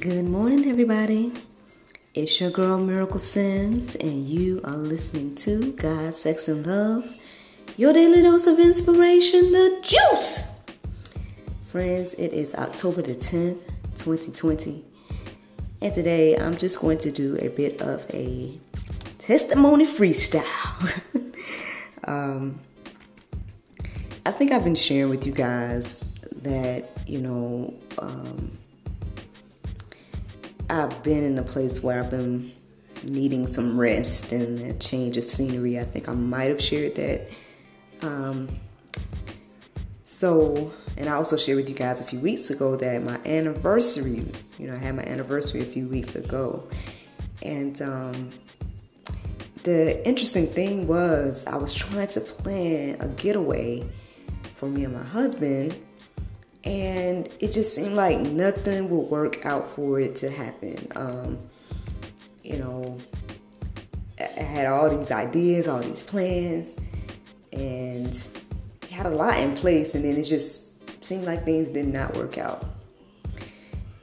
Good morning, everybody. It's your girl Miracle Sims, and you are listening to God, Sex, and Love, your daily dose of inspiration, the juice. Friends, it is October the 10th, 2020, and today I'm just going to do a bit of a testimony freestyle. um, I think I've been sharing with you guys that, you know, um, I've been in a place where I've been needing some rest and a change of scenery. I think I might have shared that. Um, so, and I also shared with you guys a few weeks ago that my anniversary, you know, I had my anniversary a few weeks ago. And um, the interesting thing was, I was trying to plan a getaway for me and my husband and it just seemed like nothing would work out for it to happen. Um, you know, I had all these ideas, all these plans, and had a lot in place, and then it just seemed like things did not work out.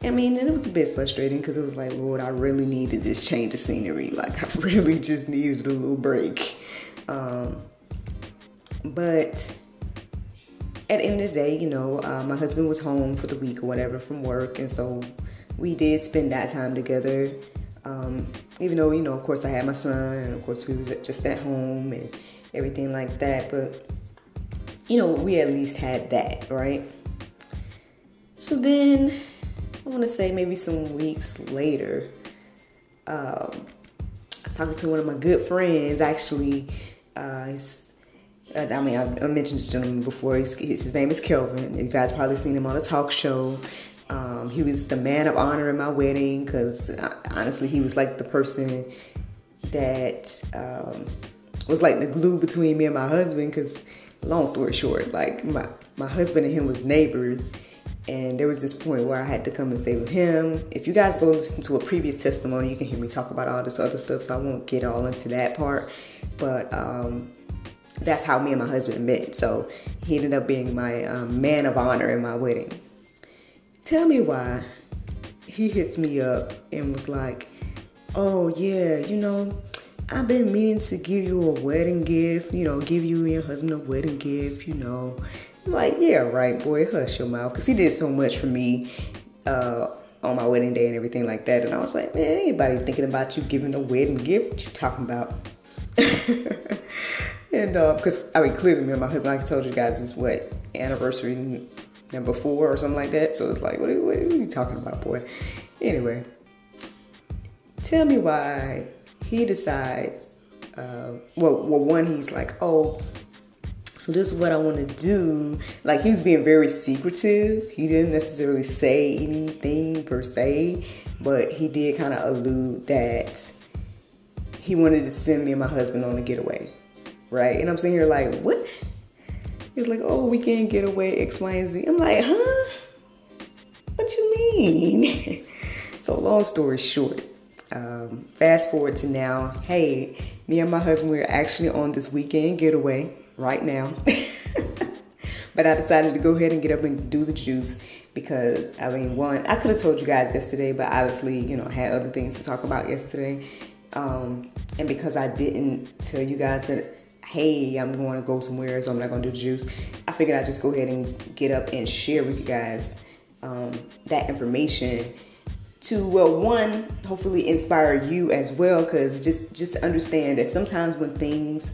I mean, and it was a bit frustrating because it was like, Lord, I really needed this change of scenery. Like, I really just needed a little break. Um, but at the end of the day, you know, uh, my husband was home for the week or whatever from work, and so we did spend that time together. Um, even though, you know, of course, I had my son, and of course, we was just at home and everything like that. But you know, we at least had that, right? So then, I want to say maybe some weeks later, um, talking to one of my good friends. Actually, uh, I mean, I, I, mentioned this gentleman before. His, his, name is Kelvin. You guys probably seen him on a talk show. Um, he was the man of honor in my wedding because uh, honestly, he was like the person that um, was like the glue between me and my husband. Because, long story short, like my my husband and him was neighbors, and there was this point where I had to come and stay with him. If you guys go listen to a previous testimony, you can hear me talk about all this other stuff. So I won't get all into that part, but. Um, that's how me and my husband met. So he ended up being my um, man of honor in my wedding. Tell me why he hits me up and was like, Oh, yeah, you know, I've been meaning to give you a wedding gift, you know, give you and your husband a wedding gift, you know. I'm like, yeah, right, boy, hush your mouth. Because he did so much for me uh, on my wedding day and everything like that. And I was like, man, anybody thinking about you giving a wedding gift? What you talking about? And because uh, I mean, clearly, me and my husband, like I told you guys, is what anniversary number four or something like that. So it's like, what are, what are you talking about, boy? Anyway, tell me why he decides. Uh, well, well, one, he's like, oh, so this is what I want to do. Like he was being very secretive. He didn't necessarily say anything per se, but he did kind of allude that he wanted to send me and my husband on a getaway right? And I'm sitting here like, what? He's like, oh, we can't get away X, Y, and Z. I'm like, huh? What you mean? so long story short, um, fast forward to now. Hey, me and my husband we're actually on this weekend getaway right now. but I decided to go ahead and get up and do the juice because I mean, one, I could have told you guys yesterday, but obviously, you know, I had other things to talk about yesterday. Um, and because I didn't tell you guys that hey, I'm going to go somewhere, so I'm not going to do juice. I figured I'd just go ahead and get up and share with you guys um, that information to well one hopefully inspire you as well because just just understand that sometimes when things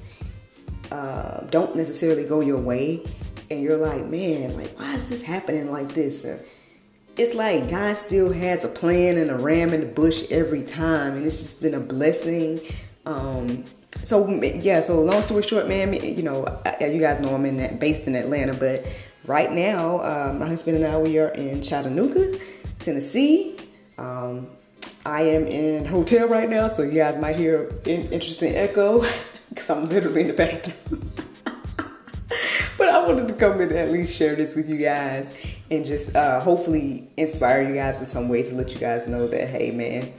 uh, don't necessarily go your way and you're like man like why is this happening like this or, it's like God still has a plan and a ram in the bush every time, and it's just been a blessing. Um, so yeah, so long story short, man, you know, you guys know I'm in that based in Atlanta, but right now, uh, my husband and I we are in Chattanooga, Tennessee. Um, I am in hotel right now, so you guys might hear an interesting echo because I'm literally in the bathroom. but I wanted to come and at least share this with you guys and just uh, hopefully inspire you guys in some way to let you guys know that hey, man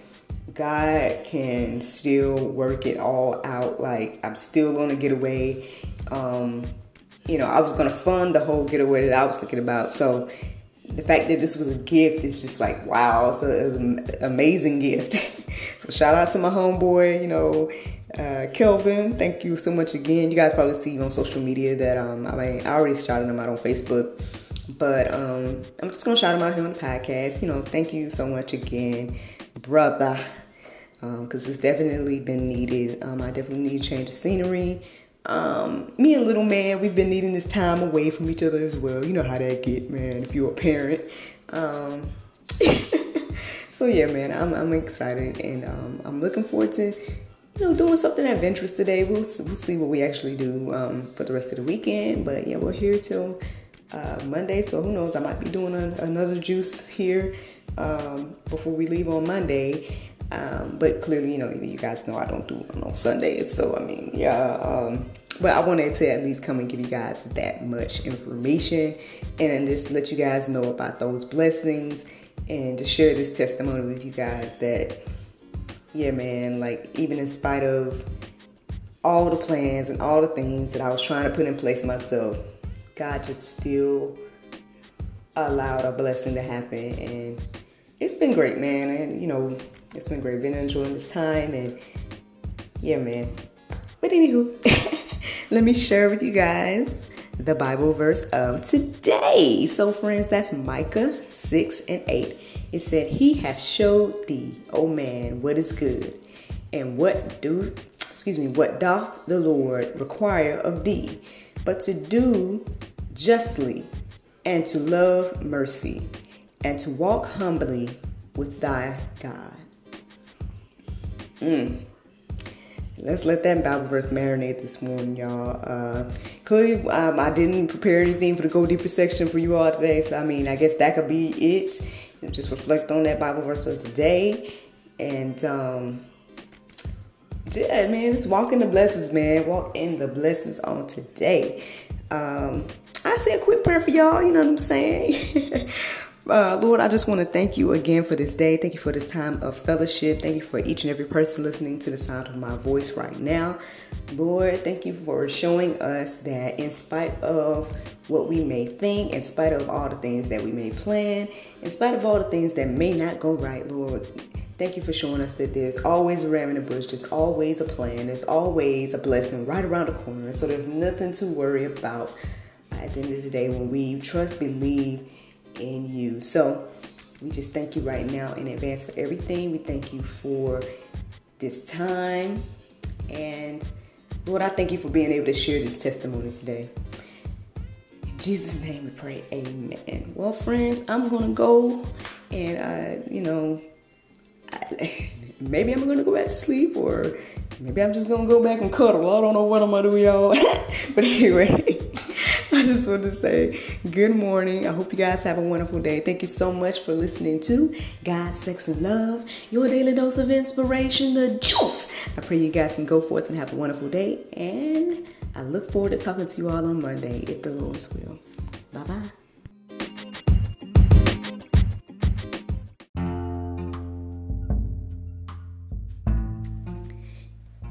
God can still work it all out. Like I'm still gonna get away. Um, you know, I was gonna fund the whole getaway that I was thinking about. So the fact that this was a gift is just like wow, it's an amazing gift. so shout out to my homeboy, you know, uh, Kelvin. Thank you so much again. You guys probably see on social media that um, I mean I already shouted him out on Facebook, but um, I'm just gonna shout him out here on the podcast. You know, thank you so much again, brother because um, it's definitely been needed. Um, I definitely need a change of scenery. Um, me and little man, we've been needing this time away from each other as well. You know how that get, man. If you're a parent. Um, so yeah, man, I'm I'm excited and um, I'm looking forward to you know doing something adventurous today. We'll we'll see what we actually do um, for the rest of the weekend. But yeah, we're here till uh, Monday, so who knows? I might be doing a, another juice here before we leave on Monday. Um, but clearly, you know, you guys know I don't do them on Sundays. So, I mean, yeah. Um, but I wanted to at least come and give you guys that much information and just let you guys know about those blessings and to share this testimony with you guys that, yeah, man, like even in spite of all the plans and all the things that I was trying to put in place myself, God just still allowed a blessing to happen. And it's been great, man. And, you know, it's been great. Been enjoying this time and yeah, man. But anywho, let me share with you guys the Bible verse of today. So, friends, that's Micah 6 and 8. It said, He hath showed thee, O man, what is good, and what do excuse me, what doth the Lord require of thee, but to do justly and to love mercy and to walk humbly with thy God. Mm. Let's let that Bible verse marinate this morning, y'all. Uh, clearly, um, I didn't prepare anything for the Go Deeper section for you all today. So, I mean, I guess that could be it. Just reflect on that Bible verse of today. And, um, yeah, man, just walk in the blessings, man. Walk in the blessings on today. Um, I say a quick prayer for y'all, you know what I'm saying? Uh, Lord, I just want to thank you again for this day. Thank you for this time of fellowship. Thank you for each and every person listening to the sound of my voice right now. Lord, thank you for showing us that in spite of what we may think, in spite of all the things that we may plan, in spite of all the things that may not go right, Lord, Thank you for showing us that there's always a ram in the bush, there's always a plan, there's always a blessing right around the corner. So there's nothing to worry about at the end of the day when we trust, believe, in you. So we just thank you right now in advance for everything. We thank you for this time. And Lord, I thank you for being able to share this testimony today. In Jesus' name we pray, amen. Well, friends, I'm going to go and, uh, you know, I, maybe I'm going to go back to sleep or maybe I'm just going to go back and cuddle. I don't know what I'm going to do, y'all. but anyway. Just want to say good morning. I hope you guys have a wonderful day. Thank you so much for listening to God, Sex, and Love, your daily dose of inspiration, the juice. I pray you guys can go forth and have a wonderful day. And I look forward to talking to you all on Monday, if the Lord's will. Bye bye.